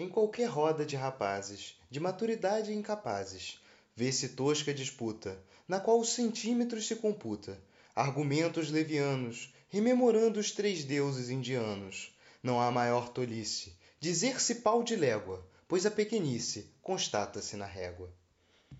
Em qualquer roda de rapazes, de maturidade incapazes, vê-se tosca disputa, na qual os centímetros se computa, argumentos levianos, rememorando os três deuses indianos. Não há maior tolice, dizer-se pau de légua, pois a pequenice constata-se na régua.